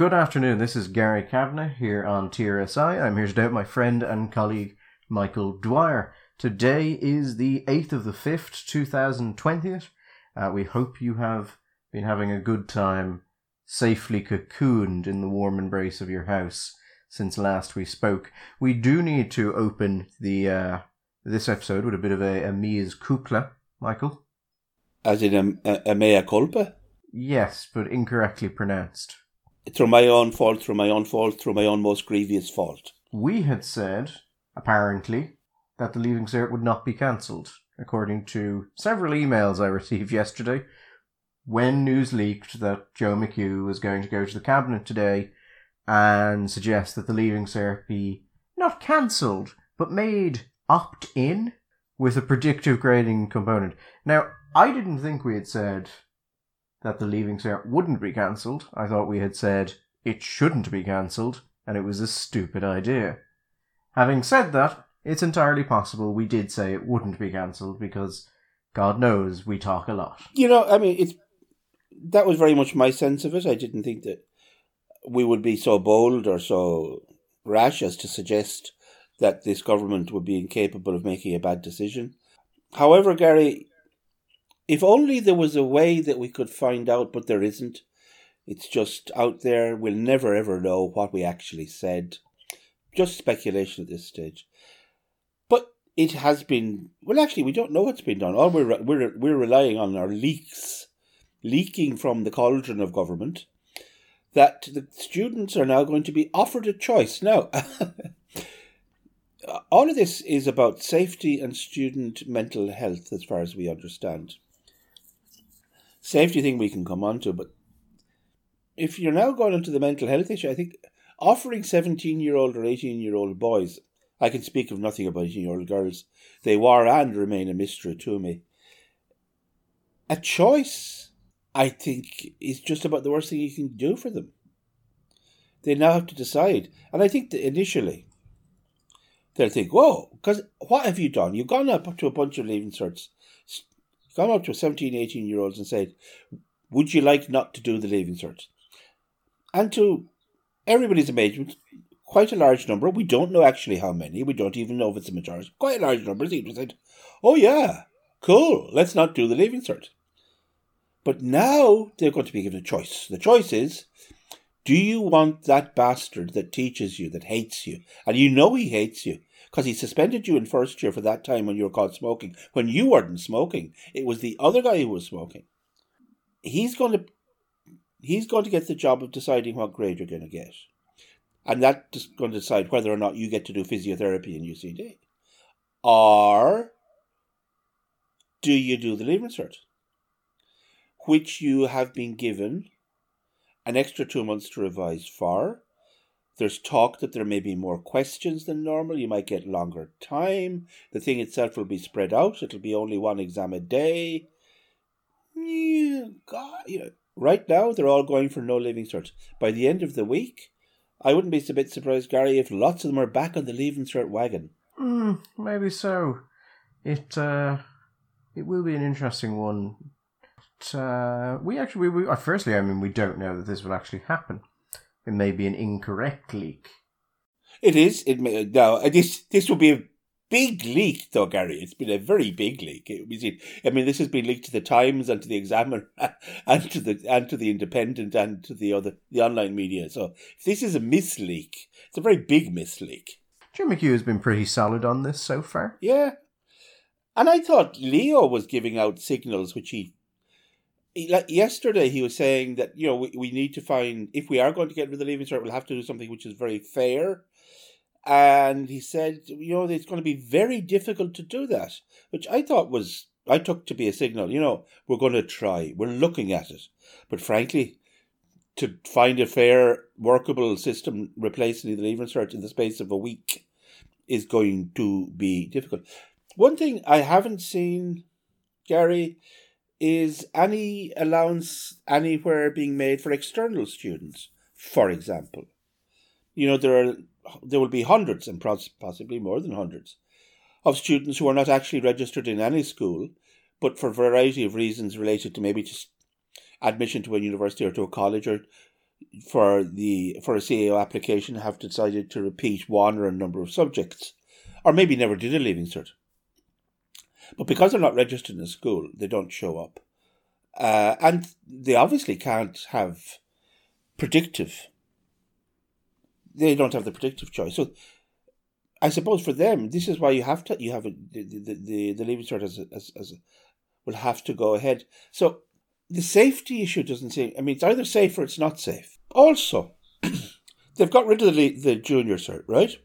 Good afternoon. This is Gary Kavanagh here on TRSI. I'm here today with my friend and colleague Michael Dwyer. Today is the 8th of the 5th, 2020. Uh, we hope you have been having a good time, safely cocooned in the warm embrace of your house since last we spoke. We do need to open the uh, this episode with a bit of a, a Mia's Kukla, Michael. As in a, a, a mea culpa? Yes, but incorrectly pronounced. Through my own fault, through my own fault, through my own most grievous fault. We had said, apparently, that the Leaving Cert would not be cancelled, according to several emails I received yesterday. When news leaked that Joe McHugh was going to go to the cabinet today and suggest that the Leaving Cert be not cancelled, but made opt in with a predictive grading component. Now, I didn't think we had said that the Leaving Cert wouldn't be cancelled. I thought we had said it shouldn't be cancelled, and it was a stupid idea. Having said that, it's entirely possible we did say it wouldn't be cancelled because God knows we talk a lot. You know, I mean, it's that was very much my sense of it. I didn't think that we would be so bold or so rash as to suggest that this government would be incapable of making a bad decision. However, Gary, if only there was a way that we could find out, but there isn't. It's just out there. We'll never ever know what we actually said. Just speculation at this stage. But it has been well. Actually, we don't know what's been done. All we're we're we're relying on are leaks, leaking from the cauldron of government, that the students are now going to be offered a choice. Now, all of this is about safety and student mental health, as far as we understand safety thing we can come on to, but if you're now going into the mental health issue, I think offering 17 year old or 18 year old boys, I can speak of nothing about 18 year old girls, they were and remain a mystery to me. A choice, I think, is just about the worst thing you can do for them. They now have to decide. And I think that initially, they'll think, whoa, because what have you done? You've gone up to a bunch of leaving certs gone up to 17, 18 year olds and said, Would you like not to do the leaving cert? And to everybody's amazement, quite a large number, we don't know actually how many, we don't even know if it's a majority, quite a large number said, Oh, yeah, cool, let's not do the leaving cert. But now they're going to be given a choice. The choice is do you want that bastard that teaches you, that hates you, and you know he hates you, because he suspended you in first year for that time when you were caught smoking. When you weren't smoking, it was the other guy who was smoking. He's going to he's going to get the job of deciding what grade you're going to get, and that's going to decide whether or not you get to do physiotherapy in UCD, or do you do the leaving cert, which you have been given an extra two months to revise for there's talk that there may be more questions than normal. You might get longer time. The thing itself will be spread out. It'll be only one exam a day. Yeah, God, you know, right now they're all going for no leaving cert. By the end of the week, I wouldn't be a bit surprised, Gary, if lots of them are back on the leaving cert wagon. Mm, maybe so. It uh, it will be an interesting one. But, uh, we actually, we, we, firstly, I mean, we don't know that this will actually happen. It may be an incorrect leak. It is. It may, uh, now uh, this this will be a big leak, though, Gary. It's been a very big leak. It, I mean, this has been leaked to the Times and to the Examiner and to the and to the Independent and to the other the online media. So if this is a misleak, it's a very big misleak. Jim McHugh has been pretty solid on this so far. Yeah, and I thought Leo was giving out signals which he like yesterday he was saying that you know we, we need to find if we are going to get rid of the leaving cert we'll have to do something which is very fair. And he said you know it's going to be very difficult to do that which i thought was i took to be a signal you know we're going to try we're looking at it. But frankly to find a fair workable system replacing the leaving cert in the space of a week is going to be difficult. One thing i haven't seen gary is any allowance anywhere being made for external students, for example? You know, there are there will be hundreds and possibly more than hundreds of students who are not actually registered in any school, but for a variety of reasons related to maybe just admission to a university or to a college or for the for a CAO application have decided to repeat one or a number of subjects, or maybe never did a leaving cert. But because they're not registered in a school, they don't show up, uh, and they obviously can't have predictive. They don't have the predictive choice. So, I suppose for them, this is why you have to you have a, the, the the the leaving cert as a, as as a, will have to go ahead. So the safety issue doesn't seem. I mean, it's either safe or it's not safe. Also, they've got rid of the, the junior cert, right?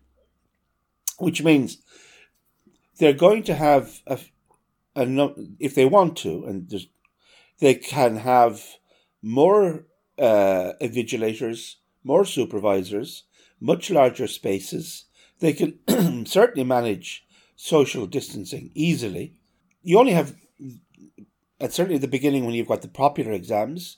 Which means they're going to have a, a if they want to, and they can have more uh, invigilators, more supervisors, much larger spaces. They can certainly manage social distancing easily. You only have and certainly at the beginning when you've got the popular exams,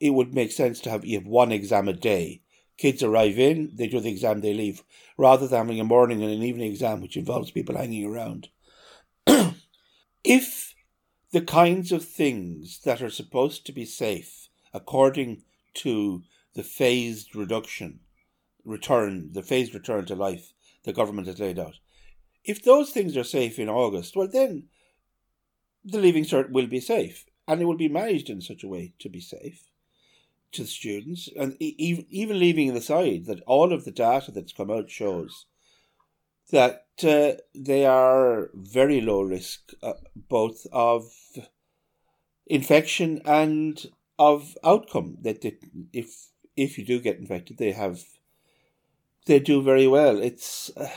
it would make sense to have you have one exam a day. Kids arrive in, they do the exam, they leave, rather than having a morning and an evening exam, which involves people hanging around. if the kinds of things that are supposed to be safe, according to the phased reduction, return, the phased return to life the government has laid out, if those things are safe in August, well, then the Leaving Cert will be safe, and it will be managed in such a way to be safe to the students. And even even leaving aside that all of the data that's come out shows that uh, they are very low risk, uh, both of infection and of outcome. That they, if if you do get infected, they have they do very well. It's uh,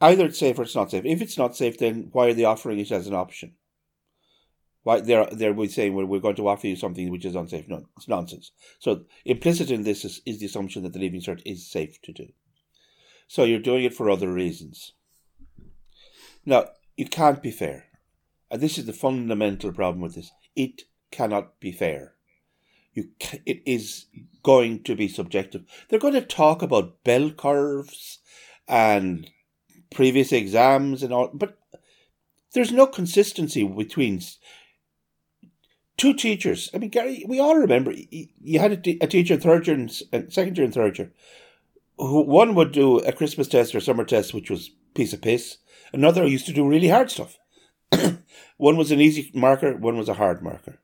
either it's safe or it's not safe. If it's not safe, then why are they offering it as an option? Why they're they're saying well, we're going to offer you something which is unsafe. No, it's nonsense. So implicit in this is, is the assumption that the leaving cert is safe to do. So you're doing it for other reasons. Now you can't be fair, and this is the fundamental problem with this. It cannot be fair. You it is going to be subjective. They're going to talk about bell curves and previous exams and all, but there's no consistency between two teachers. I mean, Gary, we all remember you had a, teacher in third year and second year and third year. Who one would do a Christmas test or summer test, which was piece of piss. Another used to do really hard stuff. one was an easy marker, one was a hard marker.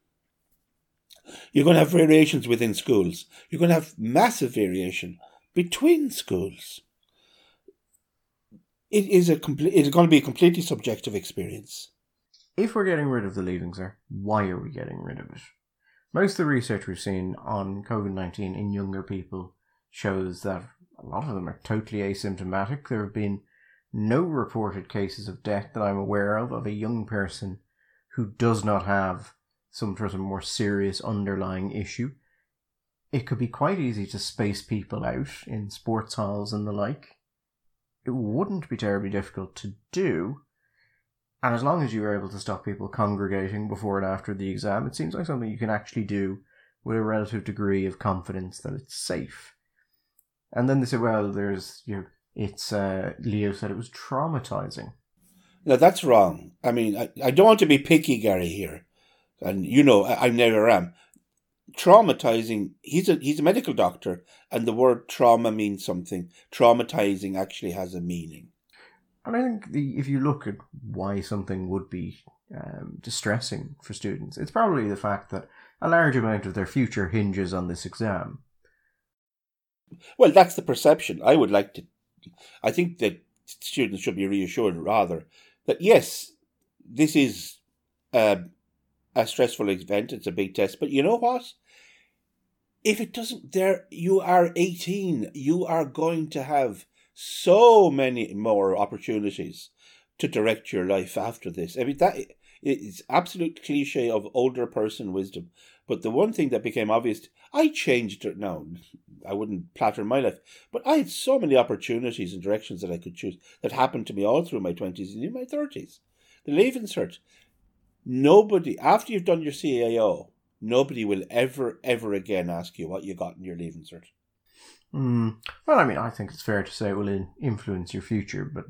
You're going to have variations within schools. You're going to have massive variation between schools. It is a complete. It's going to be a completely subjective experience. If we're getting rid of the leaving cert, why are we getting rid of it? Most of the research we've seen on COVID 19 in younger people shows that a lot of them are totally asymptomatic. There have been no reported cases of death that I'm aware of of a young person who does not have some sort of more serious underlying issue. It could be quite easy to space people out in sports halls and the like. It wouldn't be terribly difficult to do, and as long as you're able to stop people congregating before and after the exam, it seems like something you can actually do with a relative degree of confidence that it's safe. And then they say, well, there's, you know, it's, uh, Leo said it was traumatizing. No, that's wrong. I mean, I, I don't want to be picky, Gary, here. And you know, I, I never am. Traumatizing, he's a, he's a medical doctor, and the word trauma means something. Traumatizing actually has a meaning. And I think the, if you look at why something would be um, distressing for students, it's probably the fact that a large amount of their future hinges on this exam. Well, that's the perception. I would like to. I think that students should be reassured rather that yes, this is a, a stressful event. It's a big test, but you know what? If it doesn't, there you are eighteen. You are going to have so many more opportunities to direct your life after this. I mean, that is absolute cliche of older person wisdom. But the one thing that became obvious, I changed it now. I wouldn't platter my life, but I had so many opportunities and directions that I could choose that happened to me all through my 20s and in my 30s. The Leaving Cert, nobody, after you've done your CAO, nobody will ever, ever again ask you what you got in your Leaving Cert. Mm. Well, I mean, I think it's fair to say it will influence your future, but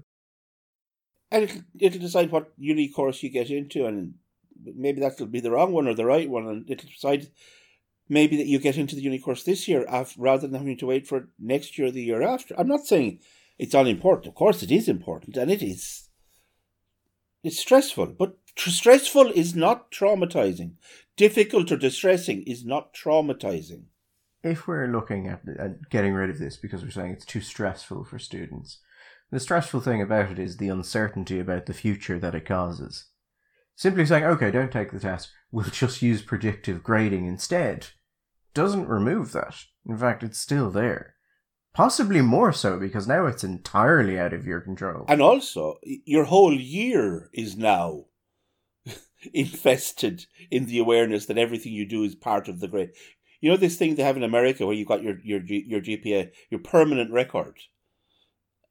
and it'll, it'll decide what uni course you get into, and maybe that'll be the wrong one or the right one, and it'll decide maybe that you get into the uni course this year af- rather than having to wait for next year or the year after. I'm not saying it's unimportant. Of course, it is important, and it is. It's stressful, but tr- stressful is not traumatizing. Difficult or distressing is not traumatizing. If we're looking at, at getting rid of this because we're saying it's too stressful for students, the stressful thing about it is the uncertainty about the future that it causes. Simply saying, okay, don't take the test, we'll just use predictive grading instead, doesn't remove that. In fact, it's still there. Possibly more so because now it's entirely out of your control. And also, your whole year is now infested in the awareness that everything you do is part of the grade. You know this thing they have in America where you've got your your your GPA, your permanent record,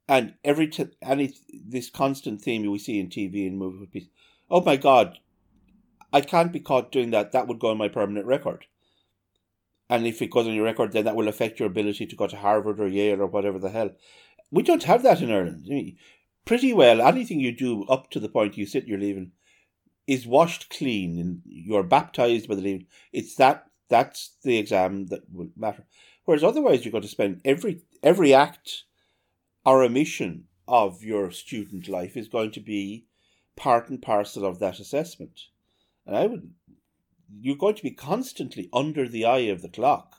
and every t- any this constant theme we see in TV and movies oh my god, I can't be caught doing that. That would go on my permanent record. And if it goes on your record, then that will affect your ability to go to Harvard or Yale or whatever the hell. We don't have that in Ireland. Pretty well, anything you do up to the point you sit, you're leaving, is washed clean, and you're baptized by the leaving. It's that that's the exam that will matter. Whereas otherwise, you're going to spend every every act or omission of your student life is going to be part and parcel of that assessment. And I would, you're going to be constantly under the eye of the clock,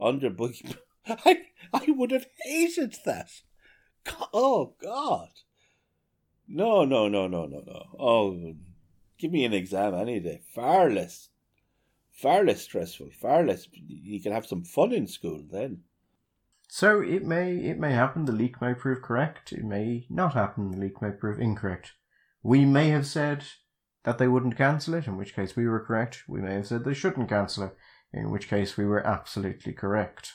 under. I I would have hated that. Oh God. No, no, no, no, no, no. Oh, give me an exam any day. Far less, far less stressful. Far less. You can have some fun in school then. So it may it may happen. The leak may prove correct. It may not happen. The leak may prove incorrect. We may have said that they wouldn't cancel it, in which case we were correct. We may have said they shouldn't cancel it, in which case we were absolutely correct.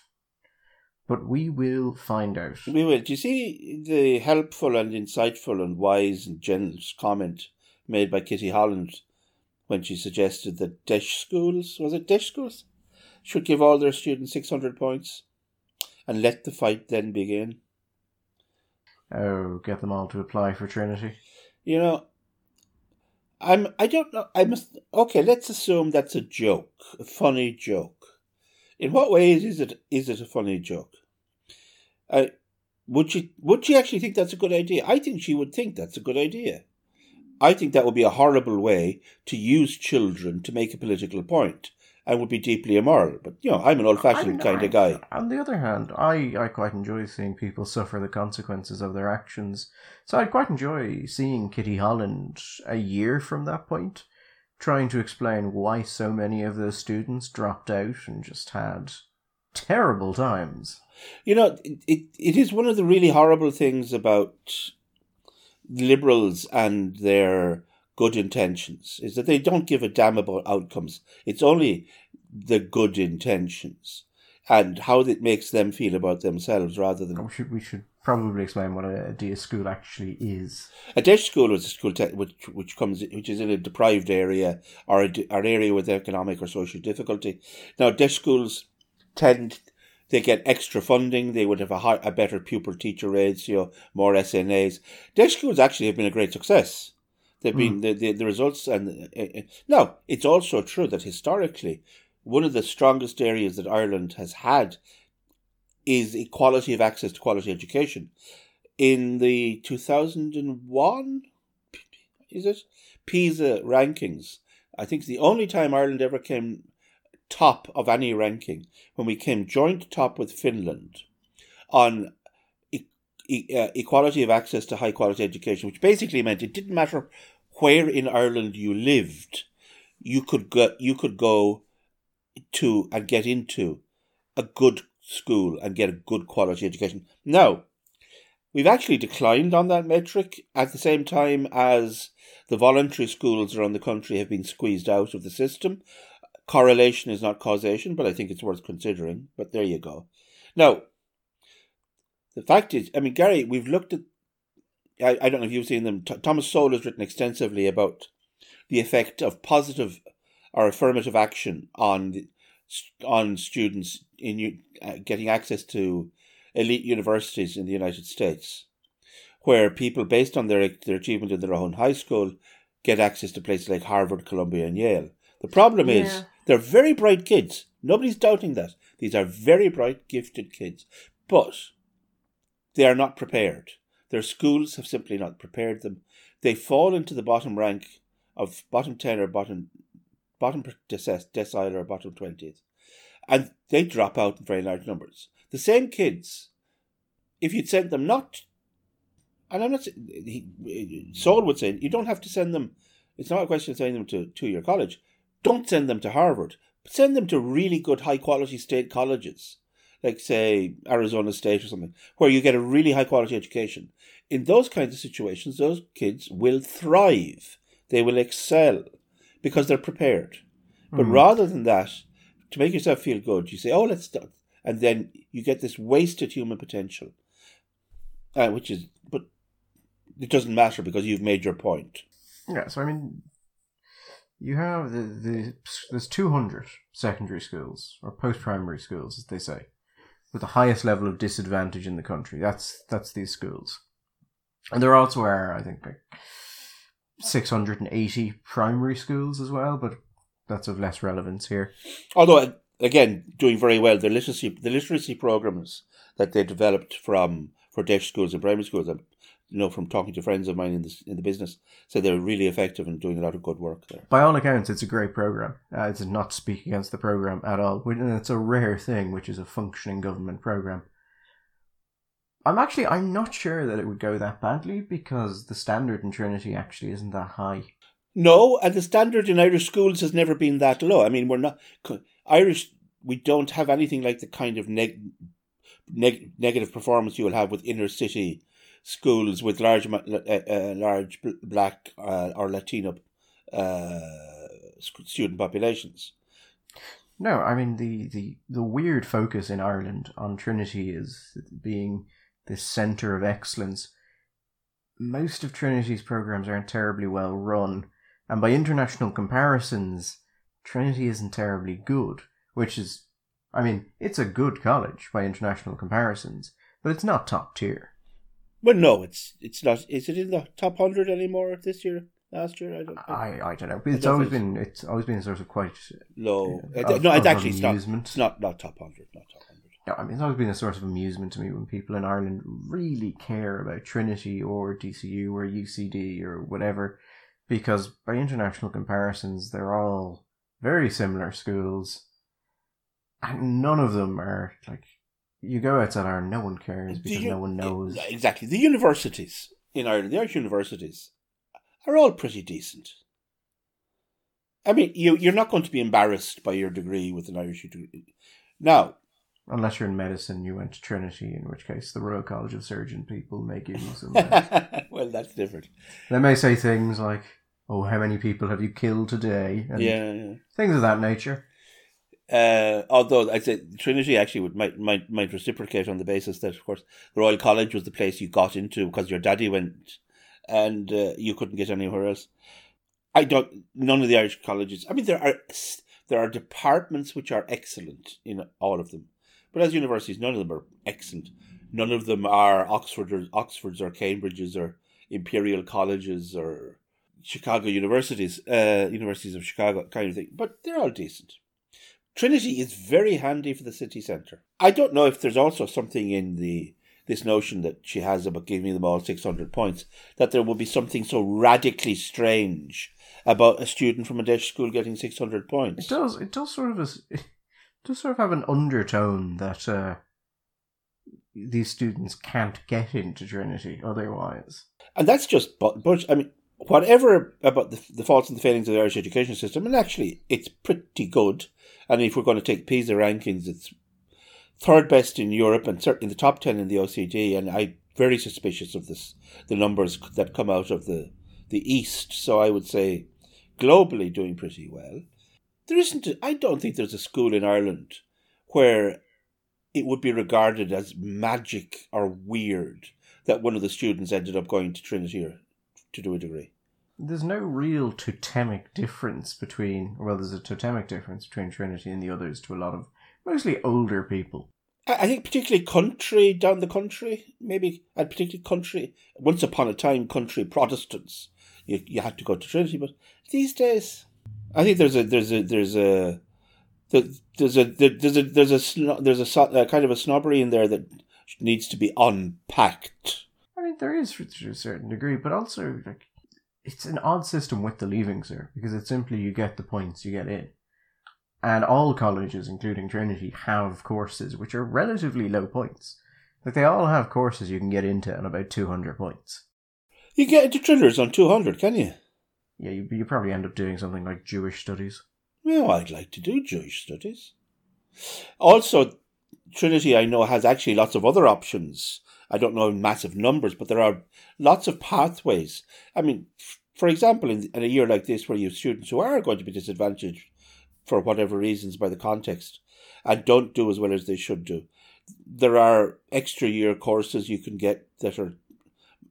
But we will find out. We will. Do you see the helpful and insightful and wise and generous comment made by Kitty Holland when she suggested that DEIS schools, was it DEIS schools, should give all their students 600 points and let the fight then begin? Oh, get them all to apply for Trinity. You know, I'm. I don't know. I must. Okay, let's assume that's a joke, a funny joke. In what ways is it? Is it a funny joke? Would she. Would she actually think that's a good idea? I think she would think that's a good idea. I think that would be a horrible way to use children to make a political point and would be deeply immoral. But you know, I'm an old-fashioned kind of guy. On the other hand, I, I quite enjoy seeing people suffer the consequences of their actions. So I'd quite enjoy seeing Kitty Holland a year from that point, trying to explain why so many of those students dropped out and just had terrible times. You know, it, it, it is one of the really horrible things about liberals and their good intentions is that they don't give a damn about outcomes. It's only the good intentions and how it makes them feel about themselves rather than. Oh, we should, we should probably explain what a DEIS school actually is. A DEIS school is a school te- which which comes which is in a deprived area or a, or an area with economic or social difficulty. Now, DEIS schools tend they get extra funding. They would have a, high, a better pupil teacher ratio, more SNAs. DEIS schools actually have been a great success. They've been mm. the, the, the results, and uh, uh, now it's also true that historically, one of the strongest areas that Ireland has had is equality of access to quality education. In the two thousand and one, is it PISA rankings? I think the only time Ireland ever came top of any ranking when we came joint top with Finland on uh, equality of access to high quality education, which basically meant it didn't matter where in Ireland you lived, you could go, you could go to and get into a good school and get a good quality education. Now, we've actually declined on that metric at the same time as the voluntary schools around the country have been squeezed out of the system. Correlation is not causation, but I think it's worth considering. But there you go. Now, the fact is, I mean, Gary, we've looked at. I, I don't know if you've seen them. T- Thomas Sowell has written extensively about the effect of positive or affirmative action on the, on students in uh, getting access to elite universities in the United States, where people, based on their their achievement in their own high school, get access to places like Harvard, Columbia, and Yale. The problem yeah. is they're very bright kids, Nobody's doubting that. These are very bright, gifted kids. But they are not prepared. Their schools have simply not prepared them. They fall into the bottom rank of bottom 10 or bottom bottom decile or bottom 20th. And they drop out in very large numbers. The same kids, if you'd sent them not, and I'm not saying, Sowell would say, you don't have to send them, it's not a question of sending them to two year college. Don't send them to Harvard, but send them to really good high quality state colleges, like say Arizona State or something, where you get a really high quality education. In those kinds of situations, those kids will thrive. They will excel because they're prepared. But mm. rather than that, to make yourself feel good, you say, "Oh, let's," start. and then you get this wasted human potential, uh, which is, but it doesn't matter because you've made your point. Yeah. So I mean, you have the, the there's 200 secondary schools or post-primary schools as they say with the highest level of disadvantage in the country. That's that's these schools. And there also are i think like 680 primary schools as well but that's of less relevance here. Although again doing very well the literacy the literacy programs that they developed from for DEIS schools and primary schools i'm you know, from talking to friends of mine in the in the business, said they were really effective and doing a lot of good work there. By all accounts, it's a great program. Uh, it's not speak against the program at all. It's a rare thing, which is a functioning government program. I'm actually I'm not sure that it would go that badly because the standard in Trinity actually isn't that high. No, and the standard in Irish schools has never been that low. I mean, we're not Irish. We don't have anything like the kind of neg, neg, negative performance you will have with inner city schools with large, uh, uh, large black uh, or Latino uh, student populations. No, I mean the, the the weird focus in Ireland on Trinity is being this center of excellence. Most of Trinity's programs aren't terribly well run, and by international comparisons, Trinity isn't terribly good. Which is, I mean, it's a good college by international comparisons, but it's not top tier. Well, no, it's it's not. Is it in the top hundred anymore this year? Last year, I don't. I, I don't know. But it's always been it's always been sort of quite low. Uh, no, it's actually. Not, it's not not top hundred. Not top hundred. No, I mean it's always been a source of amusement to me when people in Ireland really care about Trinity or DCU or UCD or whatever, because by international comparisons, they're all very similar schools, and none of them are like you go outside Ireland, no one cares because no one knows. Exactly. The universities in Ireland, the Irish universities, are all pretty decent. I mean, you, you're not going to be embarrassed by your degree with an Irish degree. Now, Unless you're in medicine, you went to Trinity, in which case the Royal College of Surgeon people may give you some. well, that's different. They may say things like, "Oh, how many people have you killed today?" And yeah, yeah. things of that nature. Uh, although I say Trinity actually would might, might might reciprocate on the basis that of course the Royal College was the place you got into because your daddy went, and uh, you couldn't get anywhere else. I don't. None of the Irish colleges. I mean, there are there are departments which are excellent in all of them, but as universities, none of them are excellent. None of them are Oxford or Oxfords or Cambridges or Imperial colleges or Chicago universities, uh, universities of Chicago kind of thing. But they're all decent. Trinity is very handy for the city centre. I don't know if there's also something in the this notion that she has about giving them all 600 points, that there will be something so radically strange about a student from a DEIS school getting 600 points. It does. It does sort of it does sort of have an undertone that uh, these students can't get into Trinity otherwise. And that's just but, but I mean whatever about the, the faults and the failings of the Irish education system, and actually it's pretty good. And if we're going to take PISA rankings, it's third best in Europe and certainly in the top ten in the OECD. And I'm very suspicious of this, the numbers that come out of the the East. So I would say globally doing pretty well. There isn't. I don't think there's a school in Ireland where it would be regarded as magic or weird that one of the students ended up going to Trinity or to do a degree. There's no real totemic difference between, well, there's a totemic difference between Trinity and the others to a lot of mostly older people. I think particularly country down the country, maybe, and particularly country, once upon a time, country Protestants, you, you had to go to Trinity, but these days, I think there's a there's a there's a The, there's a there's a there's a there's a, so- a kind of a snobbery in there that needs to be unpacked. Mean, there is to a certain degree, but also like it's an odd system with the leaving cert because it's simply you get the points, you get in, and all colleges, including Trinity, have courses which are relatively low points. Like they all have courses you can get into on about two hundred points. You get into Trillers on two hundred, can you? Yeah, you, you probably end up doing something like Jewish studies. Well, I'd like to do Jewish studies. Also, Trinity, I know, has actually lots of other options. I don't know in massive numbers, but there are lots of pathways. I mean, for example, in, in a year like this, where you have students who are going to be disadvantaged for whatever reasons by the context and don't do as well as they should do, there are extra year courses you can get that are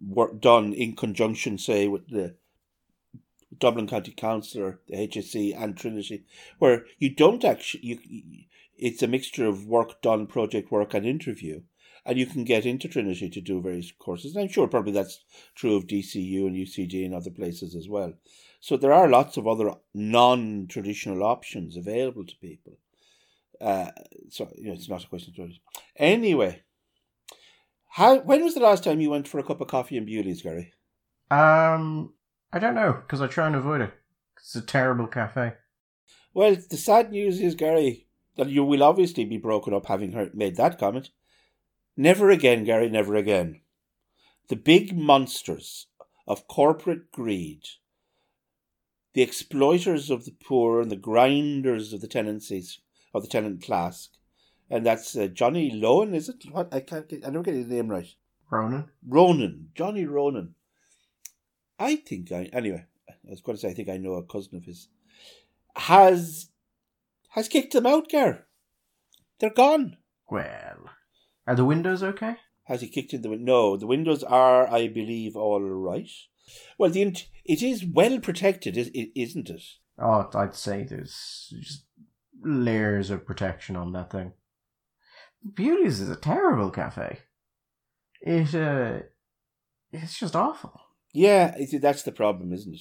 work done in conjunction, say, with the Dublin County Council or the HSE and Trinity, where you don't actually you, it's a mixture of work done, project work, and interview, and you can get into Trinity to do various courses. And I'm sure probably that's true of DCU and UCD and other places as well. So there are lots of other non-traditional options available to people. Uh, so you know, it's not a question of choice. Anyway, how when was the last time you went for a cup of coffee in Bewley's, Gary? Um, I don't know because I try and avoid it. It's a terrible cafe. Well, the sad news is, Gary, that you will obviously be broken up having heard, made that comment. Never again, Gary, never again. The big monsters of corporate greed, the exploiters of the poor and the grinders of the tenancies of the tenant class, and that's uh, Johnny Lowen, is it? What I can't get, I never get his name right. Ronan. Ronan, Johnny Ronan. I think I anyway. I was going to say I think I know a cousin of his has has kicked them out, Gar. They're gone. Well, are the windows okay? Has he kicked in the window? No, the windows are, I believe, all right. Well, the int- it is well protected, is isn't it? Oh, I'd say there's just layers of protection on that thing. Bewley's is a terrible cafe. It uh, it's just awful. Yeah, that's the problem, isn't it?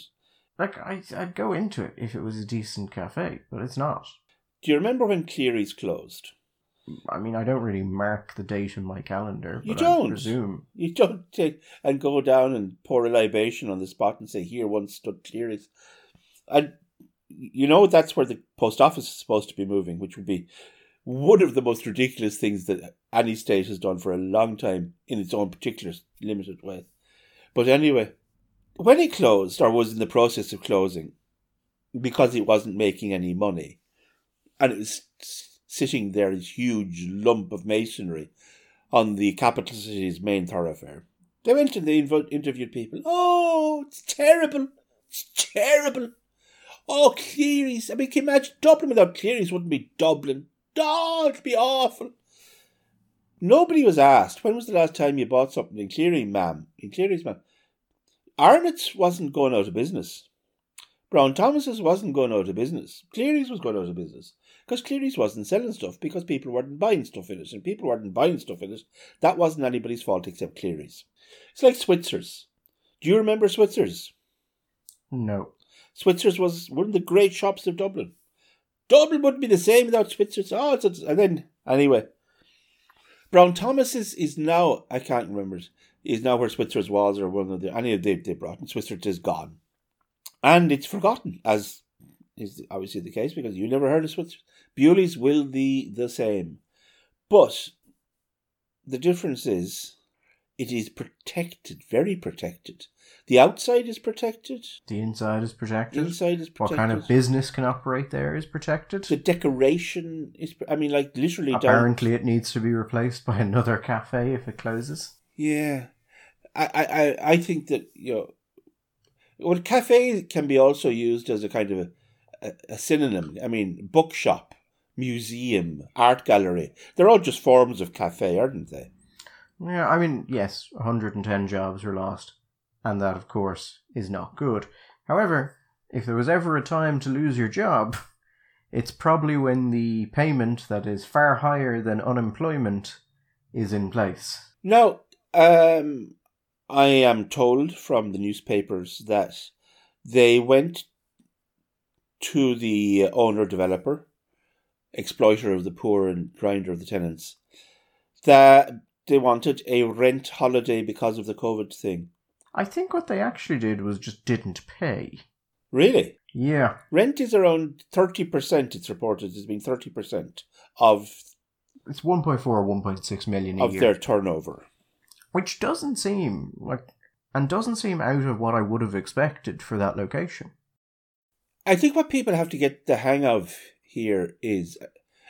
Like I, I'd go into it if it was a decent cafe, but it's not. Do you remember when Cleary's closed? I mean, I don't really mark the date in my calendar. You but I don't? presume. You don't take and go down and pour a libation on the spot and say, "Here once stood Cleary's," and you know that's where the post office is supposed to be moving, which would be one of the most ridiculous things that any state has done for a long time in its own particular limited way. But anyway, when it closed or was in the process of closing, because it wasn't making any money, and it was sitting there, this huge lump of masonry on the capital city's main thoroughfare. They went and they invo- interviewed people. Oh, it's terrible. It's terrible. Oh, Cleary's. I mean, can you imagine Dublin without Cleary's wouldn't be Dublin. Oh, it'd be awful. Nobody was asked, when was the last time you bought something in Cleary, ma'am? In Cleary's, ma'am. Arnott's wasn't going out of business. Brown Thomas's wasn't going out of business. Cleary's was going out of business. Because Cleary's wasn't selling stuff because people weren't buying stuff in it. And people weren't buying stuff in it. That wasn't anybody's fault except Cleary's. It's like Switzer's. Do you remember Switzer's? No. Switzer's was one of the great shops of Dublin. Dublin wouldn't be the same without Switzer's. Oh, it's, it's, and then, anyway. Brown Thomas's is now, I can't remember, is now where Switzer's was or one of the, any of they, they brought, and Switzer's is gone. And it's forgotten, as is obviously the case, because you never heard of Switzer's. Bewley's will be the same. But the difference is it is protected, very protected. The outside is protected, The inside is the protected. inside is protected. What kind of business can operate there is protected. the decoration is, I mean, like literally down. Apparently, it needs to be replaced by another cafe if it closes. Yeah. I, I, I- I think that, you know, well, cafe can be also used as a kind of a, a, synonym. I mean, bookshop, museum, art gallery. They're all just forms of cafe, aren't they? Yeah, I mean, yes, 110 jobs were lost, and that, of course, is not good. However, if there was ever a time to lose your job, it's probably when the payment that is far higher than unemployment is in place. Now, um, I am told from the newspapers that they went to the owner developer exploiter of the poor and grinder of the tenants, that they wanted a rent holiday because of the COVID thing. I think what they actually did was just didn't pay. Really? Yeah. Rent is around 30%, it's reported, It's been 30% of, It's 1.4 or 1.6 million a of year. their turnover. Which doesn't seem like. And doesn't seem out of what I would have expected for that location. I think what people have to get the hang of here is,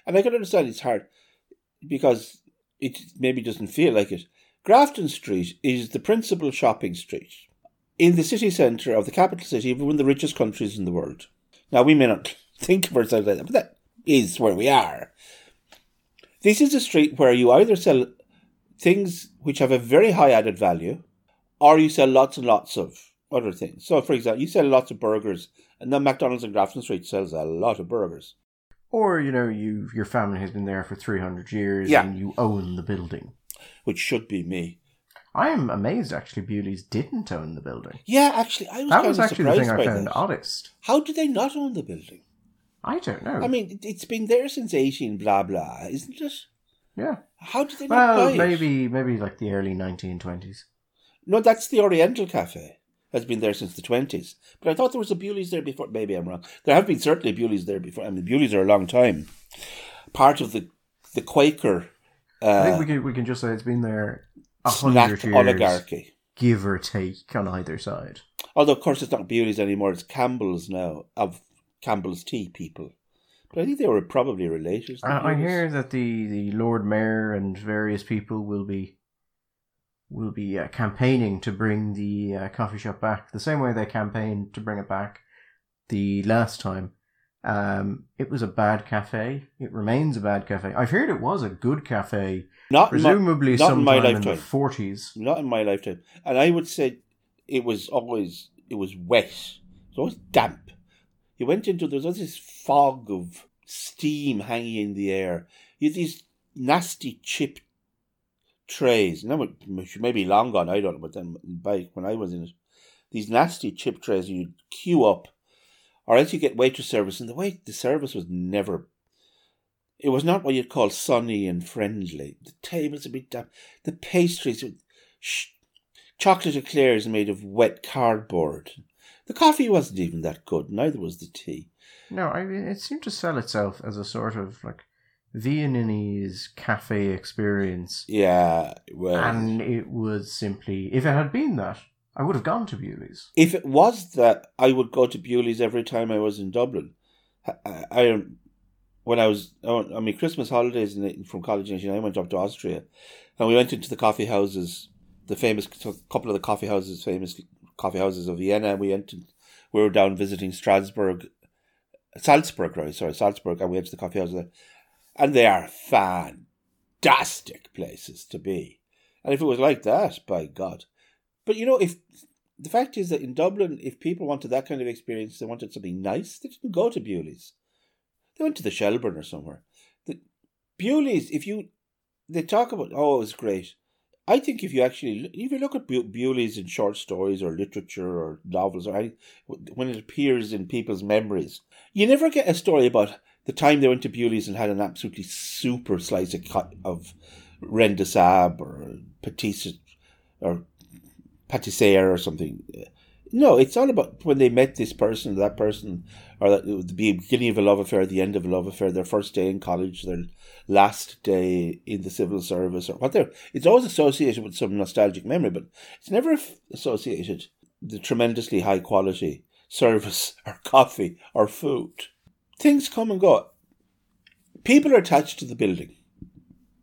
and I can understand it's hard because it maybe doesn't feel like it. Grafton Street is the principal shopping street in the city centre of the capital city of one of the richest countries in the world. Now, we may not think of ourselves like that, but that is where we are. This is a street where you either sell things which have a very high added value or you sell lots and lots of other things. So, for example, you sell lots of burgers, and then McDonald's in Grafton Street sells a lot of burgers. Or, you know, you your family has been there for 300 years Yeah. and you own the building. which should be me. I am amazed actually Bewley's didn't own the building. Yeah, actually, I was That was actually the thing I found that. oddest. How did they not own the building? I don't know. I mean, it's been there since eighteen blah blah, isn't it? yeah. How did they not Well, buy it? maybe maybe like the early 1920s. No, that's the Oriental Cafe. Has been there since the twenties. But I thought there was a Bewley's there before. Maybe I'm wrong. There have been certainly Bewley's there before. I mean, Bewley's are a long time. Part of the the Quaker I uh, think we can we can just say it's been there a hundred years, oligarchy. give or take on either side. Although, of course, it's not Bewley's anymore. It's Campbell's now of Campbell's tea people. But I think they were probably related. the I, I hear that the, the Lord Mayor and various people will be will be uh, campaigning to bring the uh, coffee shop back the same way they campaigned to bring it back the last time. Um, it was a bad cafe. It remains a bad cafe. I've heard it was a good cafe, not in my, presumably not in my sometime in the lifetime. forties. not in my lifetime. And I would say it was always it was wet. It was always damp. You went into there was this fog of steam hanging in the air. You had these nasty chip trays. Now which may be long gone. I don't know, but then back when I was in it, these nasty chip trays. you'd queue up, or else you get waitress service, and the wait the service was never. It was not what you'd call sunny and friendly. The tables would be damp. The pastries, sh- chocolate eclairs made of wet cardboard. The coffee wasn't even that good. Neither was the tea. No, I mean it seemed to sell itself as a sort of like Viennese cafe experience. Yeah, well, and it was simply if it had been that i would have gone to bewley's if it was that, I would go to Bewley's every time I was in Dublin. I, I um, when I was on my Christmas holidays in, from college in I went up to Austria, and we went into the coffee houses, the famous couple of the coffee houses, famous coffee houses of Vienna. We went, to, we were down visiting Strasbourg, Salzburg, right? Sorry, Salzburg, and we went to the coffee houses there, and they are fantastic places to be. And if it was like that, by God, but you know, if the fact is that in Dublin, if people wanted that kind of experience, they wanted something nice, they didn't go to Bewley's. They went to the Shelburne or somewhere. The Bewley's, if you, they talk about, oh, it was great. I think if you actually, if you look at Bew- Bewley's in short stories or literature or novels or when it appears in people's memories, you never get a story about the time they went to Bewley's and had an absolutely super slice of, of de or petit or pâtissier or something. No, it's all about when they met this person, that person, or that the beginning of a love affair, the end of a love affair, their first day in college, their last day in the civil service, or whatever. It's always associated with some nostalgic memory, but it's never associated the tremendously high quality service or coffee or food. Things come and go. People are attached to the building.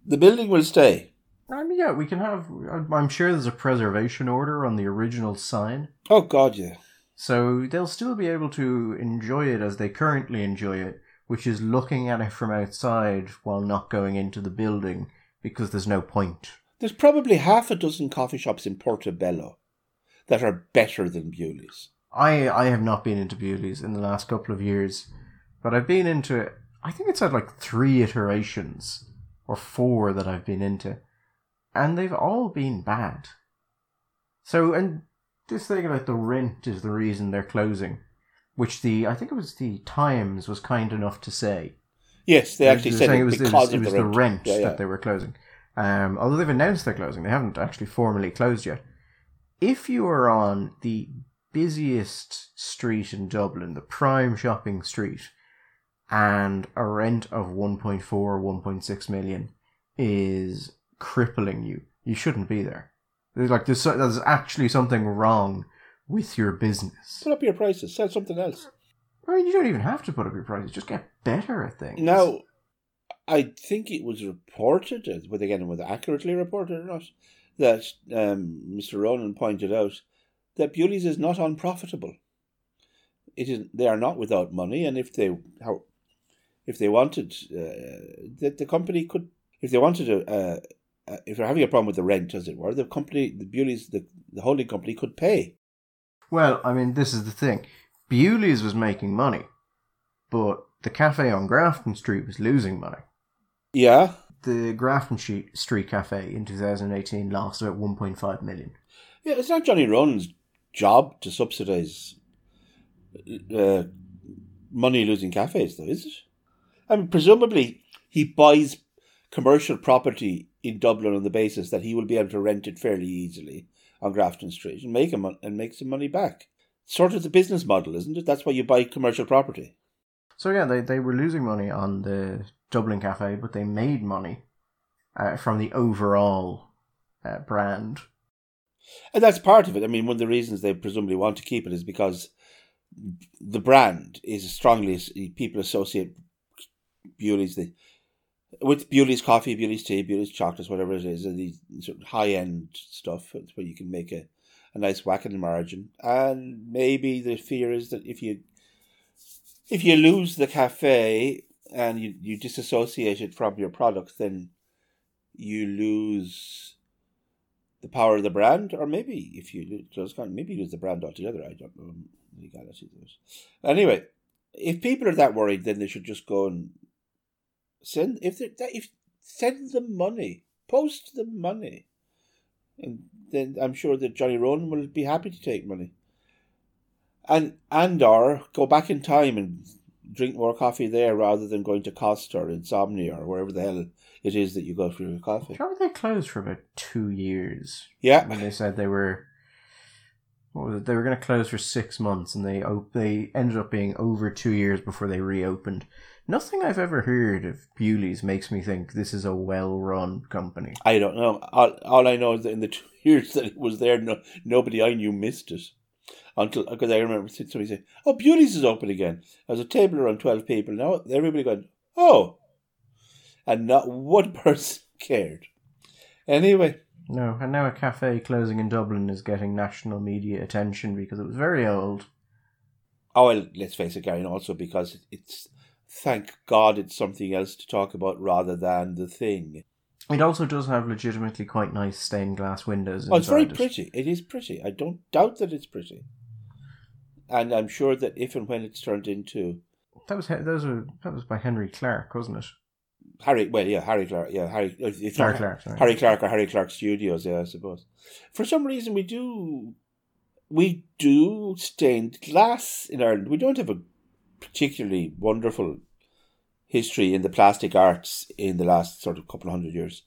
The building will stay. I mean, yeah, we can have. Uh, I'm sure there's a preservation order on the original sign, Oh God, yeah. so they'll still be able to enjoy it as they currently enjoy it, which is looking at it from outside while not going into the building because there's no point. There's probably half a dozen coffee shops in Portobello that are better than Bewley's. I I have not been into Bewley's in the last couple of years, but I've been into. I think it's had like three iterations or four that I've been into, and they've all been bad. So, and this thing about the rent is the reason they're closing, which the I think it was the Times was kind enough to say. Yes, they actually were said it it was, it because was, it of was the the rent. rent Yeah, yeah. that they were closing. Um, although they've announced they're closing, they haven't actually formally closed yet. If you are on the busiest street in Dublin, the prime shopping street, and a rent of 1.4 or 1.6 million is crippling you, you shouldn't be there. There's like there's, so- there's actually something wrong with your business. Put up your prices. Sell something else. I mean, you don't even have to put up your prices; just get better at things. Now, I think it was reported, uh, but again, whether accurately reported or not, that um, Mr. Ronan pointed out that Bewley's is not unprofitable. It is. They are not without money, and if they how, if they wanted, uh, that the company could, if they wanted to, uh, uh, if they're having a problem with the rent, as it were, the company, the Bewley's, the, the holding company could pay. Well, I mean, this is the thing. Bewley's was making money, but the cafe on Grafton Street was losing money. Yeah, The Grafton Street Cafe in 2018 lost about 1.5 million. Yeah, it's not Johnny Ronan's job to subsidise uh, money losing cafes, though, is it? I mean, presumably he buys commercial property in Dublin on the basis that he will be able to rent it fairly easily on Grafton Street and make him and make some money back. Sort of the business model, isn't it? That's why you buy commercial property. So yeah, they, they were losing money on the Dublin Cafe, but they made money uh, from the overall uh, brand. And that's part of it. I mean, one of the reasons they presumably want to keep it is because the brand is strongly people associate Bewley's the with Bewley's coffee, Bewley's tea, Bewley's chocolates, whatever it is, these sort of high end stuff. Where you can make a, a nice whack in the margin. And maybe the fear is that if you if you lose the cafe and you, you disassociate it from your product, then you lose the power of the brand, or maybe if you lose, maybe lose the brand altogether. I don't know. Anyway, if people are that worried, then they should just go and send if they if send them money, post them money, and then I'm sure that Johnny Ronan will be happy to take money. And and or go back in time and drink more coffee there rather than going to Costa or Insomnia or wherever the hell it is that you go for your coffee. Remember they closed for about two years Yeah, when they said they were. What was it? They were going to close for six months, and they op- they ended up being over two years before they reopened. Nothing I've ever heard of Bewley's makes me think this is a well-run company. I don't know. All, all I know is that in the two years that it was there, no, nobody I knew missed it. Until because I remember somebody saying, "Oh, Bewley's is open again." There's a table around twelve people now. Everybody going, "Oh," and not one person cared. Anyway, No, and now a cafe closing in Dublin is getting national media attention because it was very old. oh well, let's face it, Gary, also because it's thank God it's something else to talk about rather than the thing. It also does have legitimately quite nice stained glass windows. Oh, it's very it. pretty. It is pretty. I don't doubt that it's pretty. And I'm sure that if and when it's turned into That was Hen- those were that was by Henry Clark, wasn't it? Harry, well, yeah, Harry Clarke, yeah, Harry, uh, Harry Clarke, sorry. Harry Clarke or Harry Clarke Studios, yeah, I suppose. For some reason, we do, we do stained glass in Ireland. We don't have a particularly wonderful history in the plastic arts in the last sort of couple of hundred years,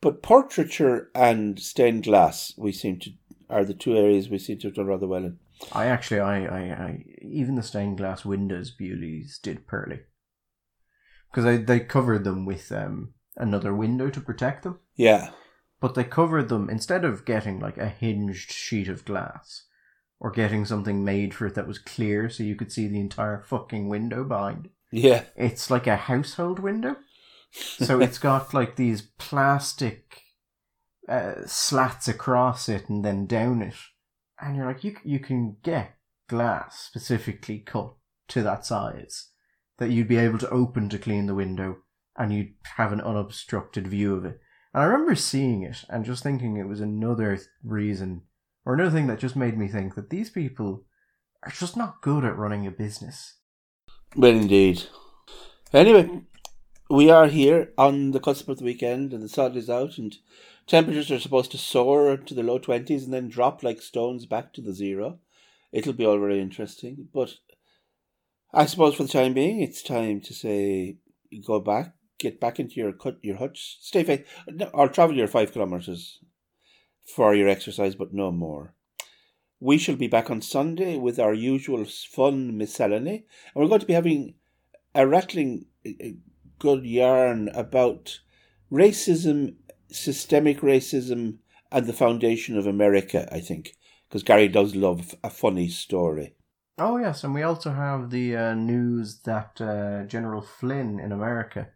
but portraiture and stained glass, we seem to are the two areas we seem to have done rather well in. I actually, I, I, I, even the stained glass windows, Bewley's did poorly because they they covered them with um another window to protect them, Yeah, but they covered them instead of getting like a hinged sheet of glass or getting something made for it that was clear so you could see the entire fucking window behind. yeah, It's like a household window, so it's got like these plastic uh, slats across it and then down it, and you're like, you you can get glass specifically cut to that size that you'd be able to open to clean the window, and you'd have an unobstructed view of it. And I remember seeing it and just thinking it was another reason or another thing that just made me think that these people are just not good at running a business. Well, indeed. Anyway, we are here on the cusp of the weekend, and the sun is out, and temperatures are supposed to soar to the low twenties and then drop like stones back to the zero. It'll be all very interesting, but I suppose for the time being, it's time to say go back, get back into your cut your hutch, stay faith, or travel your five kilometers for your exercise, but no more. We shall be back on Sunday with our usual fun miscellany, and we're going to be having a rattling eh, eh, good yarn about racism, systemic racism, and the foundation of America, I think, because Gary does love a funny story. Oh, yes, and we also have the uh, news that uh, General Flynn in America,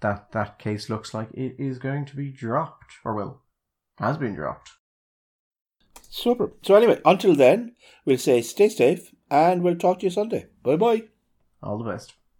that that case looks like it is going to be dropped, or will, has been dropped. Super. So, anyway, until then, we'll say stay safe and we'll talk to you Sunday. Bye bye. All the best.